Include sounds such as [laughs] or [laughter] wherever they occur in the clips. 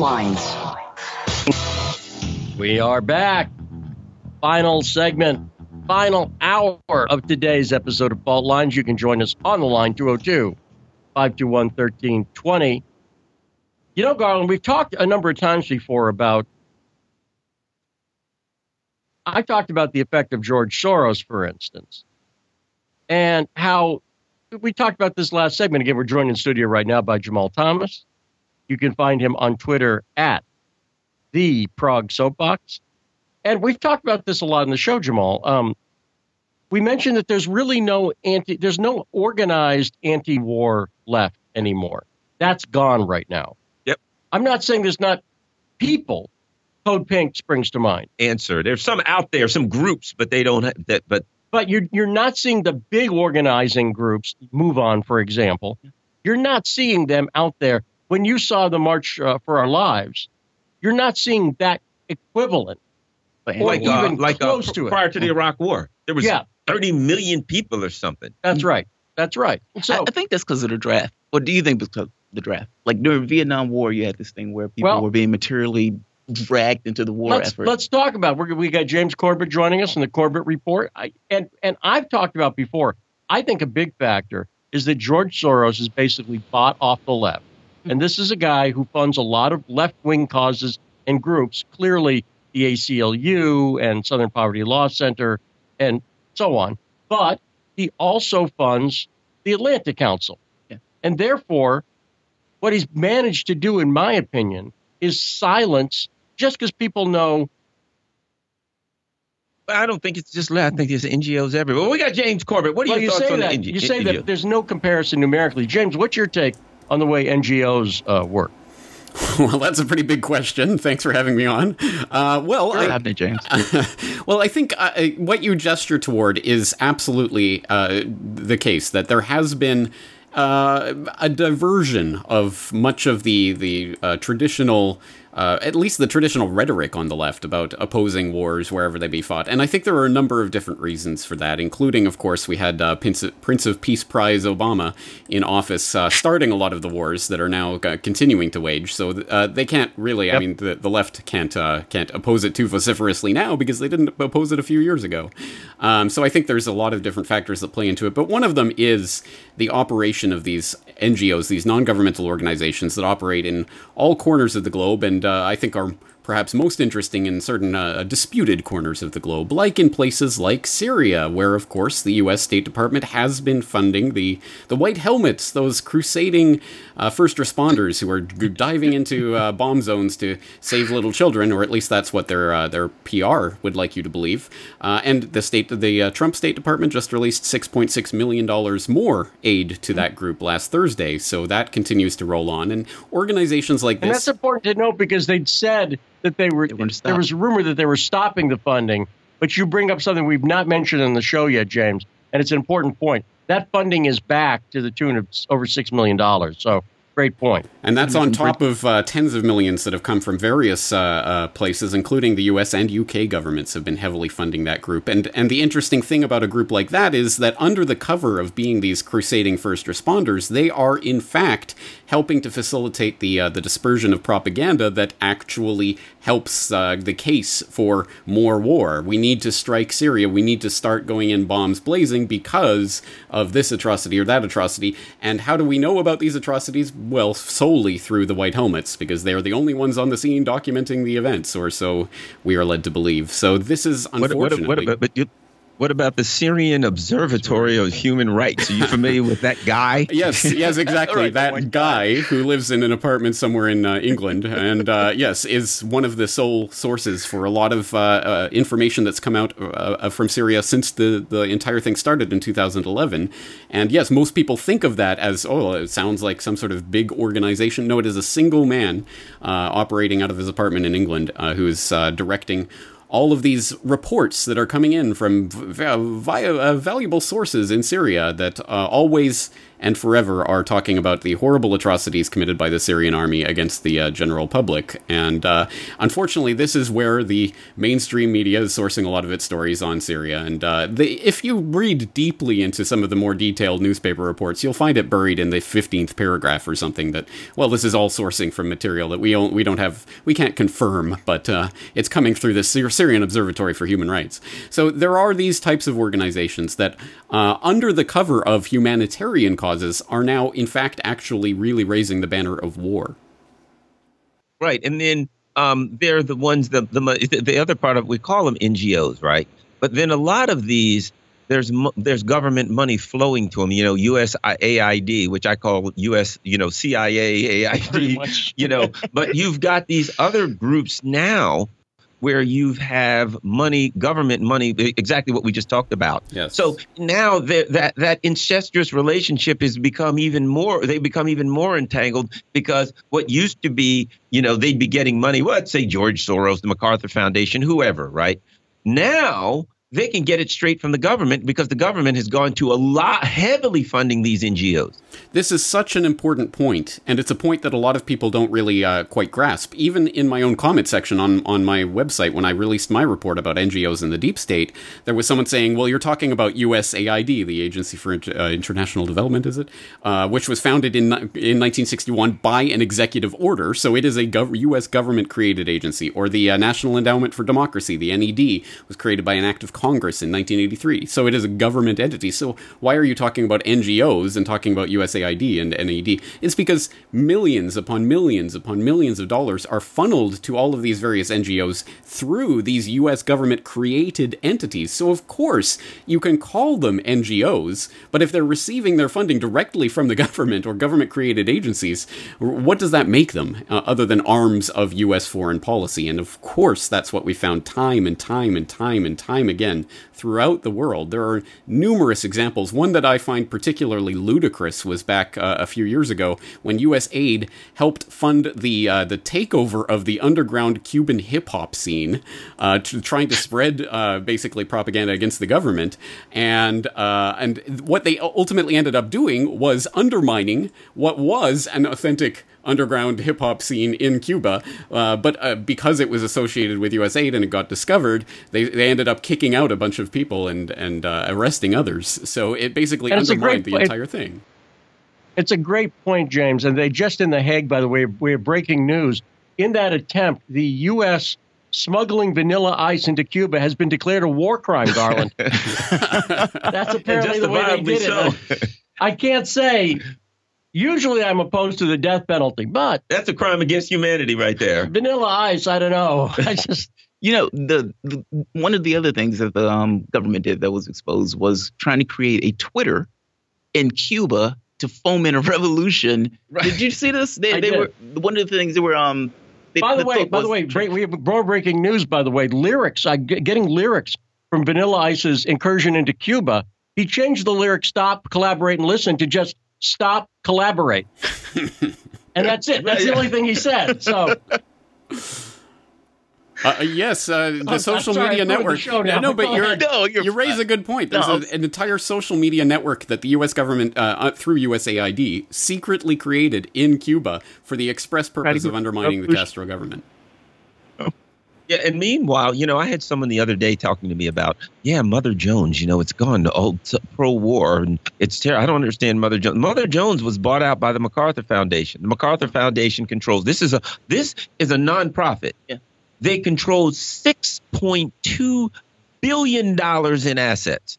lines. We are back. Final segment, final hour of today's episode of Fault Lines. You can join us on the line 202 521 1320. You know, Garland, we've talked a number of times before about. I talked about the effect of George Soros, for instance, and how we talked about this last segment. Again, we're joined in studio right now by Jamal Thomas. You can find him on Twitter at the Prague Soapbox. And we've talked about this a lot in the show, Jamal. Um, we mentioned that there's really no anti, there's no organized anti-war left anymore. That's gone right now. Yep. I'm not saying there's not people. Code Pink springs to mind. Answer. There's some out there, some groups, but they don't. Have that, but but you're you're not seeing the big organizing groups. MoveOn, for example. You're not seeing them out there. When you saw the March uh, for Our Lives, you're not seeing that equivalent like uh, like uh, to prior to the Iraq War. There was yeah. 30 million people or something. That's right. That's right. So I, I think that's because of the draft. Or do you think because of the draft? Like during Vietnam War, you had this thing where people well, were being materially dragged into the war let's, effort. Let's talk about. We're, we got James Corbett joining us in the Corbett Report, I, and and I've talked about before. I think a big factor is that George Soros has basically bought off the left, and this is a guy who funds a lot of left wing causes and groups. Clearly, the ACLU and Southern Poverty Law Center and so on. But he also funds the Atlantic Council. Yeah. And therefore, what he's managed to do, in my opinion, is silence just because people know. I don't think it's just left. I think there's NGOs everywhere. Well, we got James Corbett. What are well, you thoughts say on that, the NGOs? You say that there's no comparison numerically. James, what's your take on the way NGOs uh, work? [laughs] Well, that's a pretty big question. Thanks for having me on. Uh, well, I, me, James. [laughs] well, I think uh, what you gesture toward is absolutely uh, the case that there has been uh, a diversion of much of the the uh, traditional uh, at least the traditional rhetoric on the left about opposing wars wherever they be fought. And I think there are a number of different reasons for that, including, of course, we had uh, Prince, Prince, of Peace Prize Obama in office uh, starting a lot of the wars that are now uh, continuing to wage. So uh, they can't really, yep. I mean, the, the left can't uh, can't oppose it too vociferously now because they didn't oppose it a few years ago. Um, so I think there's a lot of different factors that play into it. But one of them is the operation of these NGOs, these non governmental organizations that operate in all corners of the globe and uh, I think are perhaps most interesting in certain uh, disputed corners of the globe, like in places like Syria, where, of course, the U.S. State Department has been funding the, the White Helmets, those crusading uh, first responders who are diving into uh, bomb zones to save little children, or at least that's what their uh, their PR would like you to believe. Uh, and the state, the uh, Trump State Department just released 6.6 million dollars more aid to that group last Thursday, so that continues to roll on. And organizations like this, and that's important to note because they'd said that they were, they there was a rumor that they were stopping the funding, but you bring up something we've not mentioned in the show yet, James, and it's an important point. That funding is back to the tune of over six million dollars. So great point. And that's on top of uh, tens of millions that have come from various uh, uh, places, including the U.S. and U.K. governments have been heavily funding that group. And and the interesting thing about a group like that is that under the cover of being these crusading first responders, they are in fact helping to facilitate the uh, the dispersion of propaganda that actually helps uh, the case for more war. We need to strike Syria. We need to start going in bombs blazing because of this atrocity or that atrocity. And how do we know about these atrocities? Well, solely through the White Helmets, because they are the only ones on the scene documenting the events, or so we are led to believe. So this is unfortunately. What, what, what, but you, what about the Syrian Observatory of Human Rights? Are you familiar with that guy? [laughs] yes, yes, exactly. [laughs] right, that guy who lives in an apartment somewhere in uh, England, and uh, yes, is one of the sole sources for a lot of uh, uh information that's come out uh, uh, from Syria since the the entire thing started in 2011. And yes, most people think of that as oh, it sounds like some sort of big organization. No, it is a single man operating out of his apartment in England who is directing all of these reports that are coming in from v- via uh, valuable sources in Syria that uh, always and forever are talking about the horrible atrocities committed by the Syrian army against the uh, general public. And uh, unfortunately, this is where the mainstream media is sourcing a lot of its stories on Syria. And uh, if you read deeply into some of the more detailed newspaper reports, you'll find it buried in the 15th paragraph or something that, well, this is all sourcing from material that we don't, we don't have, we can't confirm, but uh, it's coming through the Syrian Observatory for Human Rights. So there are these types of organizations that, uh, under the cover of humanitarian causes, causes are now, in fact, actually really raising the banner of war. Right, and then um, they're the ones the, the the other part of we call them NGOs, right? But then a lot of these there's there's government money flowing to them. You know, USAID, which I call US, you know, CIA, AID, you know. but you've got these other groups now where you have money, government money, exactly what we just talked about. Yes. So now that that incestuous relationship has become even more. They become even more entangled because what used to be, you know, they'd be getting money. What say George Soros, the MacArthur Foundation, whoever, right? Now they can get it straight from the government because the government has gone to a lot heavily funding these NGOs. This is such an important point, and it's a point that a lot of people don't really uh, quite grasp. Even in my own comment section on, on my website, when I released my report about NGOs in the deep state, there was someone saying, Well, you're talking about USAID, the Agency for uh, International Development, is it? Uh, which was founded in, in 1961 by an executive order, so it is a gov- U.S. government created agency. Or the uh, National Endowment for Democracy, the NED, was created by an act of Congress in 1983. So it is a government entity. So why are you talking about NGOs and talking about USAID and NED? It's because millions upon millions upon millions of dollars are funneled to all of these various NGOs through these US government created entities. So of course, you can call them NGOs, but if they're receiving their funding directly from the [laughs] government or government created agencies, what does that make them uh, other than arms of US foreign policy? And of course, that's what we found time and time and time and time again again throughout the world. There are numerous examples. One that I find particularly ludicrous was back uh, a few years ago when U.S. aid helped fund the uh, the takeover of the underground Cuban hip hop scene, uh, to, trying to spread uh, basically propaganda against the government. And uh, and what they ultimately ended up doing was undermining what was an authentic underground hip hop scene in Cuba. Uh, but uh, because it was associated with US aid and it got discovered, they, they ended up kicking out a bunch of people and and uh, arresting others. So it basically and undermined the entire thing. It's a great point, James. And they just in the Hague, by the way, we're breaking news. In that attempt, the U.S. smuggling vanilla ice into Cuba has been declared a war crime, Garland. [laughs] That's [laughs] apparently the way they did so. it. I can't say Usually, I'm opposed to the death penalty, but that's a crime against humanity, right there. Vanilla Ice, I don't know. [laughs] I just. [laughs] You know, the, the, one of the other things that the um, government did that was exposed was trying to create a Twitter in Cuba to foment a revolution. Right. Did you see this? They, they were one of the things they were um. They, by the, the way, by the way, we have more breaking news. By the way, lyrics. I getting lyrics from Vanilla Ice's incursion into Cuba. He changed the lyric "Stop, collaborate, and listen" to just stop, collaborate. [laughs] and that's it. That's the only thing he said. So. Uh, uh yes, uh, the oh, social sorry, media network. No, but you're, no, you're, you raise a good point. There's no. a, an entire social media network that the U.S. government, uh, uh through USAID, secretly created in Cuba for the express purpose of undermining the Castro government. Yeah, and meanwhile, you know, I had someone the other day talking to me about, yeah, Mother Jones. You know, it's gone to old pro-war, and it's terrible. I don't understand Mother Jones. Mother Jones was bought out by the MacArthur Foundation. The MacArthur Foundation controls. This is a this is a nonprofit. Yeah. They control six point two billion dollars in assets.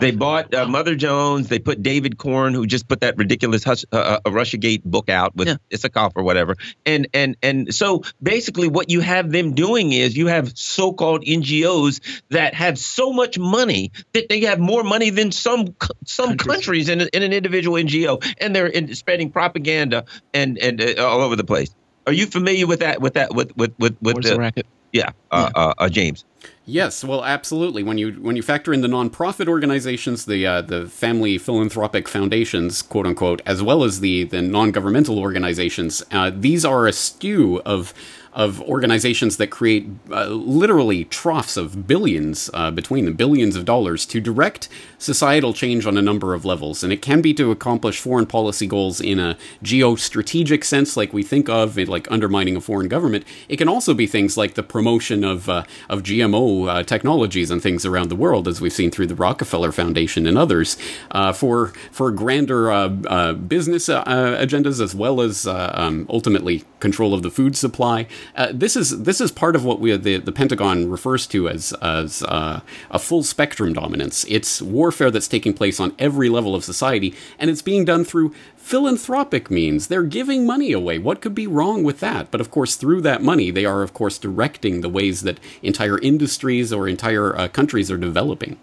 They bought uh, Mother Jones. They put David Corn, who just put that ridiculous Hush, uh, uh, Russiagate book out with yeah. Isikoff or whatever. And and and so basically, what you have them doing is you have so-called NGOs that have so much money that they have more money than some some countries, countries in, in an individual NGO, and they're in, spreading propaganda and and uh, all over the place. Are you familiar with that? With that? With with with with the, the racket? Yeah, uh, yeah. Uh, uh, James. Yes, well, absolutely. When you when you factor in the nonprofit organizations, the uh, the family philanthropic foundations, quote unquote, as well as the the non governmental organizations, uh, these are a stew of of organizations that create uh, literally troughs of billions uh, between them, billions of dollars to direct societal change on a number of levels. And it can be to accomplish foreign policy goals in a geostrategic sense, like we think of, like undermining a foreign government. It can also be things like the promotion of, uh, of GMO uh, technologies and things around the world, as we've seen through the Rockefeller Foundation and others, uh, for, for grander uh, uh, business agendas as well as um, ultimately control of the food supply. this, is, this is part of what we, the, the Pentagon refers to as, as a full spectrum dominance. It's war warfare that's taking place on every level of society, and it's being done through philanthropic means. They're giving money away. What could be wrong with that? But of course, through that money, they are, of course, directing the ways that entire industries or entire uh, countries are developing.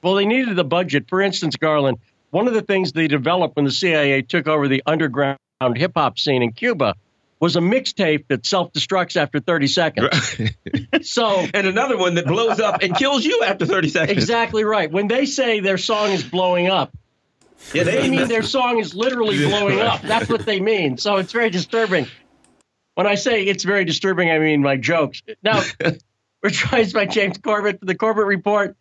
Well, they needed the budget. For instance, Garland, one of the things they developed when the CIA took over the underground hip hop scene in Cuba was a mixtape that self destructs after 30 seconds. [laughs] [laughs] so, and another one that blows up and kills you after 30 seconds. Exactly right. When they say their song is blowing up, yeah, they mean their song is literally blowing up. That's what they mean. So it's very disturbing. When I say it's very disturbing, I mean my jokes. Now, [laughs] we're joined by James Corbett for the Corbett Report.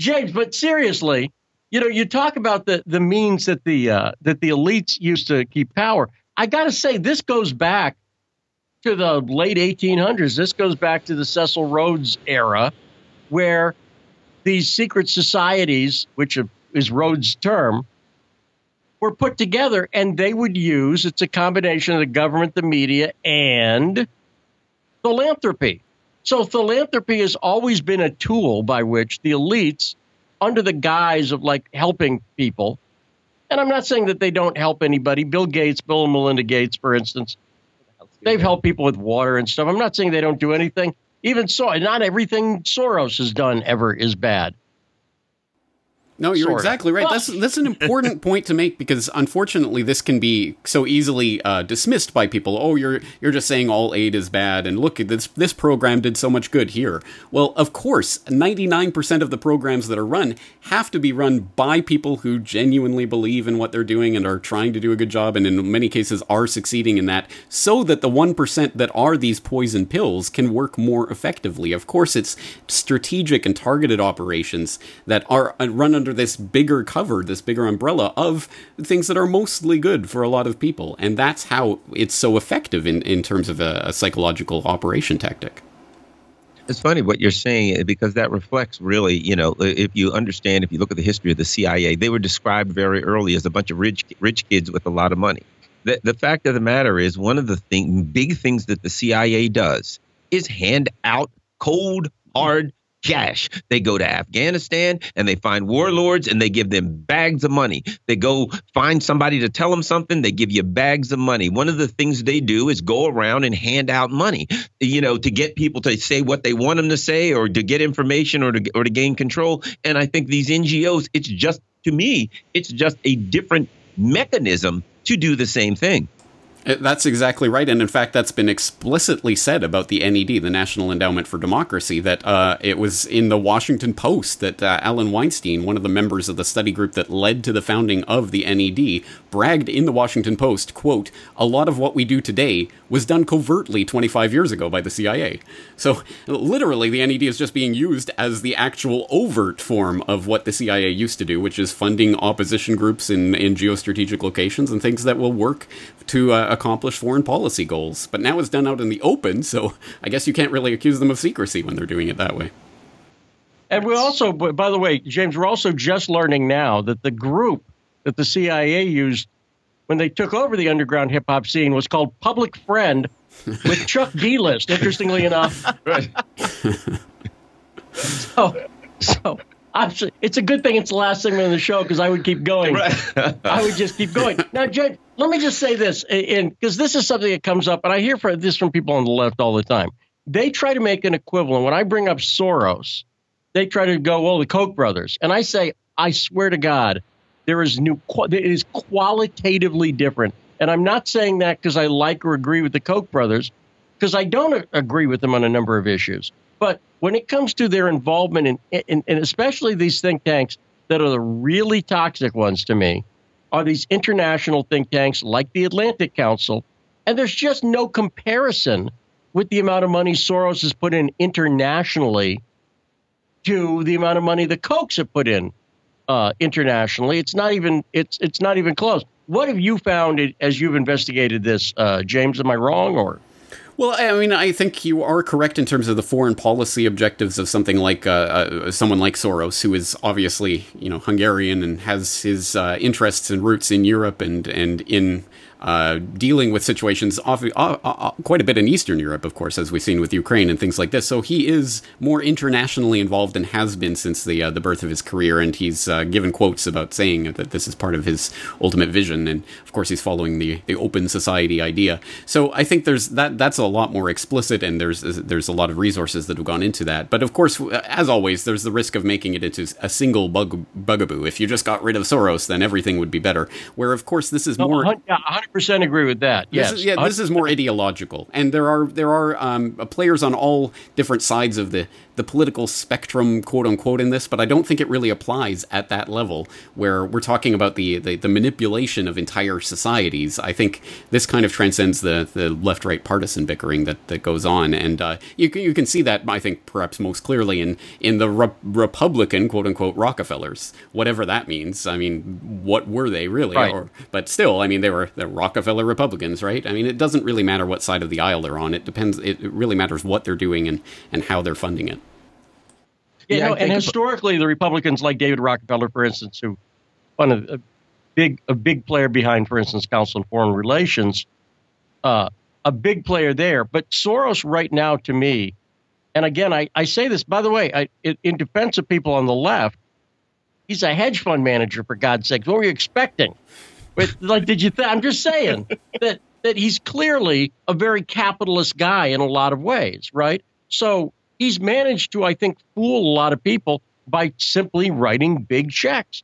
James, but seriously, you know, you talk about the the means that the uh, that the elites used to keep power. I got to say, this goes back to the late 1800s. This goes back to the Cecil Rhodes era, where these secret societies, which is Rhodes' term, were put together and they would use it's a combination of the government, the media, and philanthropy. So, philanthropy has always been a tool by which the elites, under the guise of like helping people, and I'm not saying that they don't help anybody. Bill Gates, Bill and Melinda Gates, for instance, They've helped people with water and stuff. I'm not saying they don't do anything. Even so, not everything Soros has done ever is bad. No, you're sort exactly right. That's that's an important [laughs] point to make because unfortunately, this can be so easily uh, dismissed by people. Oh, you're you're just saying all aid is bad, and look, this this program did so much good here. Well, of course, 99% of the programs that are run have to be run by people who genuinely believe in what they're doing and are trying to do a good job, and in many cases are succeeding in that, so that the one percent that are these poison pills can work more effectively. Of course, it's strategic and targeted operations that are uh, run under this bigger cover, this bigger umbrella of things that are mostly good for a lot of people. And that's how it's so effective in, in terms of a, a psychological operation tactic. It's funny what you're saying eh, because that reflects really, you know, if you understand, if you look at the history of the CIA, they were described very early as a bunch of rich, rich kids with a lot of money. The, the fact of the matter is, one of the thing, big things that the CIA does is hand out cold, hard cash. They go to Afghanistan and they find warlords and they give them bags of money. They go find somebody to tell them something, they give you bags of money. One of the things they do is go around and hand out money, you know, to get people to say what they want them to say or to get information or to or to gain control. And I think these NGOs, it's just to me, it's just a different mechanism to do the same thing. That's exactly right. And in fact, that's been explicitly said about the NED, the National Endowment for Democracy, that uh, it was in the Washington Post that uh, Allen Weinstein, one of the members of the study group that led to the founding of the NED, bragged in the Washington Post, quote, a lot of what we do today was done covertly 25 years ago by the CIA. So literally, the NED is just being used as the actual overt form of what the CIA used to do, which is funding opposition groups in, in geostrategic locations and things that will work to uh, accomplish foreign policy goals. But now it's done out in the open, so I guess you can't really accuse them of secrecy when they're doing it that way. And we also, by the way, James, we're also just learning now that the group that the CIA used when they took over the underground hip hop scene was called Public Friend with [laughs] Chuck D List, interestingly enough. Right. [laughs] so, so Obviously, it's a good thing it's the last segment of the show because I would keep going. Right. [laughs] I would just keep going. Now, Jed, let me just say this, and because this is something that comes up, and I hear for this from people on the left all the time. They try to make an equivalent. When I bring up Soros, they try to go, "Well, the Koch brothers," and I say, I swear to God, there is new. It is qualitatively different, and I'm not saying that because I like or agree with the Koch brothers, because I don't agree with them on a number of issues. But when it comes to their involvement in, in, in especially these think tanks that are the really toxic ones to me, are these international think tanks like the Atlantic Council. And there's just no comparison with the amount of money Soros has put in internationally to the amount of money the Kochs have put in uh, internationally. It's not even it's it's not even close. What have you found as you've investigated this, uh, James? Am I wrong or? Well, I mean, I think you are correct in terms of the foreign policy objectives of something like uh, uh, someone like Soros, who is obviously you know Hungarian and has his uh, interests and roots in Europe and and in uh, dealing with situations off, uh, uh, quite a bit in Eastern Europe, of course, as we've seen with Ukraine and things like this. So he is more internationally involved and has been since the uh, the birth of his career. And he's uh, given quotes about saying that this is part of his ultimate vision. And of course, he's following the, the open society idea. So I think there's that that's a lot more explicit, and there's there's a lot of resources that have gone into that. But of course, as always, there's the risk of making it into a single bug bugaboo. If you just got rid of Soros, then everything would be better. Where of course this is no, more. Yeah, percent agree with that. Yes, this is, yeah, this is more ideological, and there are there are um, players on all different sides of the the political spectrum, quote unquote, in this, but I don't think it really applies at that level where we're talking about the, the, the manipulation of entire societies. I think this kind of transcends the, the left right partisan bickering that, that goes on. And uh, you, can, you can see that, I think, perhaps most clearly in, in the re- Republican, quote unquote, Rockefellers, whatever that means. I mean, what were they really? Right. Or, but still, I mean, they were the Rockefeller Republicans, right? I mean, it doesn't really matter what side of the aisle they're on. It depends, it really matters what they're doing and, and how they're funding it. Yeah, yeah no, and historically, the Republicans, like David Rockefeller, for instance, who one of a big a big player behind, for instance, Council on Foreign Relations, uh, a big player there. But Soros, right now, to me, and again, I, I say this by the way, I, in defense of people on the left, he's a hedge fund manager for God's sake. What were you expecting? With, like, did you? Th- I'm just saying that that he's clearly a very capitalist guy in a lot of ways, right? So he's managed to, I think, fool a lot of people by simply writing big checks.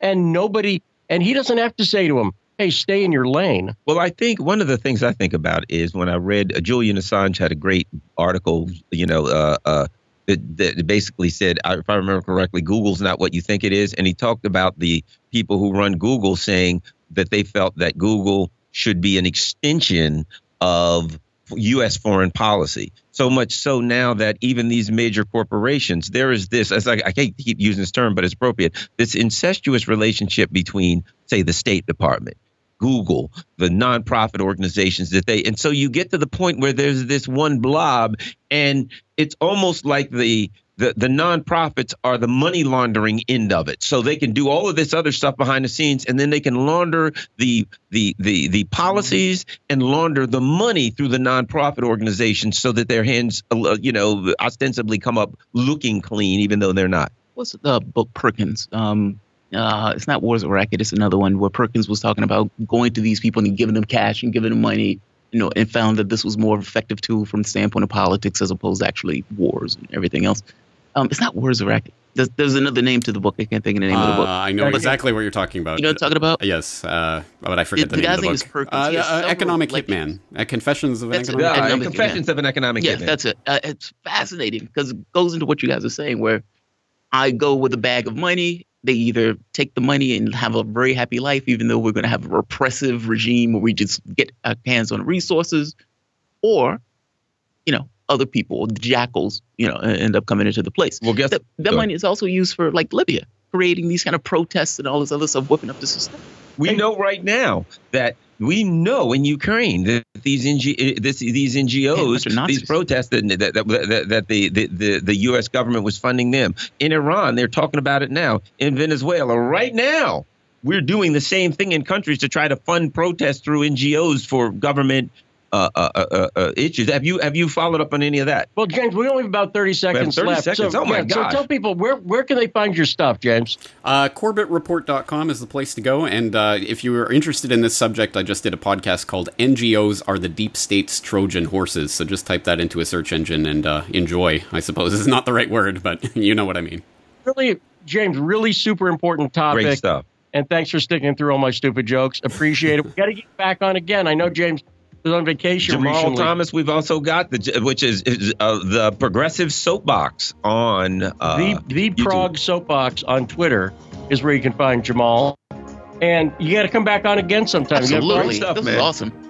And nobody, and he doesn't have to say to them, hey, stay in your lane. Well, I think one of the things I think about is when I read uh, Julian Assange had a great article, you know, uh, uh, that, that basically said, if I remember correctly, Google's not what you think it is. And he talked about the people who run Google saying that they felt that Google should be an extension of U.S. foreign policy. So much so now that even these major corporations, there is this, as I, I can't keep using this term, but it's appropriate, this incestuous relationship between, say, the State Department, Google, the nonprofit organizations that they, and so you get to the point where there's this one blob, and it's almost like the the, the nonprofits are the money laundering end of it. So they can do all of this other stuff behind the scenes and then they can launder the the the the policies and launder the money through the nonprofit organizations so that their hands uh, you know ostensibly come up looking clean even though they're not. What's the book Perkins? Um uh, it's not Wars of Racket. It's another one where Perkins was talking about going to these people and giving them cash and giving them money, you know, and found that this was more effective tool from the standpoint of politics as opposed to actually wars and everything else. Um, it's not Words of There's, there's, another name to the book. I can't think of the name uh, of the book. Uh, I know exactly what you're talking about. You know what I'm talking about? Yes, uh, but I forget the, the, the name of the book. Uh, uh economic like, Hitman. Uh, Confessions of an Economic, yeah, economic Confessions Hitman. of an Economic yeah, Hitman. that's it. it's fascinating because it goes into what you guys are saying, where I go with a bag of money. They either take the money and have a very happy life, even though we're going to have a repressive regime where we just get our hands on resources, or, you know, other people, the jackals, you know, end up coming into the place. Well, guess that, that money is also used for like Libya, creating these kind of protests and all this other stuff, whipping up the system. We know right now that we know in Ukraine that these NG, eh, this, these NGOs, these protests that that, that, that the, the, the U.S. government was funding them. In Iran, they're talking about it now. In Venezuela, right now, we're doing the same thing in countries to try to fund protests through NGOs for government uh uh, uh, uh, uh, issues. Have you have you followed up on any of that? Well, James, we only have about thirty seconds 30 left. Seconds. So, oh my yeah, God! So tell people where where can they find your stuff, James? Uh, CorbettReport.com is the place to go. And uh, if you are interested in this subject, I just did a podcast called "NGOs Are the Deep State's Trojan Horses." So just type that into a search engine and uh, enjoy. I suppose [laughs] is not the right word, but [laughs] you know what I mean. Really, James, really super important topic. Great stuff. And thanks for sticking through all my stupid jokes. Appreciate it. we got to get back on again. I know James was on vacation. Jamal recently. Thomas, we've also got the which is, is uh, the progressive soapbox on uh, the the YouTube. Prague soapbox on Twitter is where you can find Jamal. And you got to come back on again sometime. Absolutely, stuff, man. awesome.